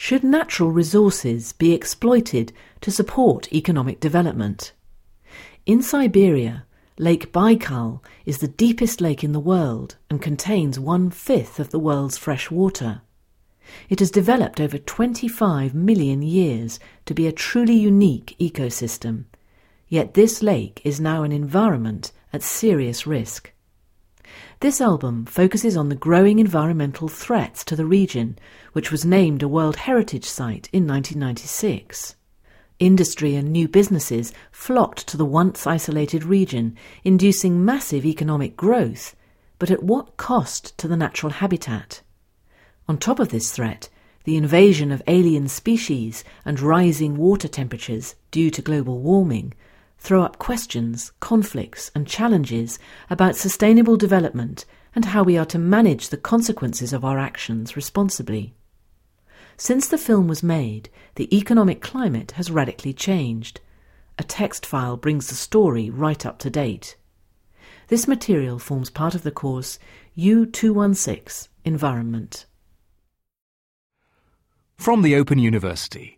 Should natural resources be exploited to support economic development? In Siberia, Lake Baikal is the deepest lake in the world and contains one fifth of the world's fresh water. It has developed over 25 million years to be a truly unique ecosystem, yet this lake is now an environment at serious risk. This album focuses on the growing environmental threats to the region, which was named a World Heritage Site in 1996. Industry and new businesses flocked to the once isolated region, inducing massive economic growth, but at what cost to the natural habitat? On top of this threat, the invasion of alien species and rising water temperatures due to global warming throw up questions, conflicts, and challenges about sustainable development and how we are to manage the consequences of our actions responsibly. Since the film was made, the economic climate has radically changed. A text file brings the story right up to date. This material forms part of the course U216 Environment. From the Open University.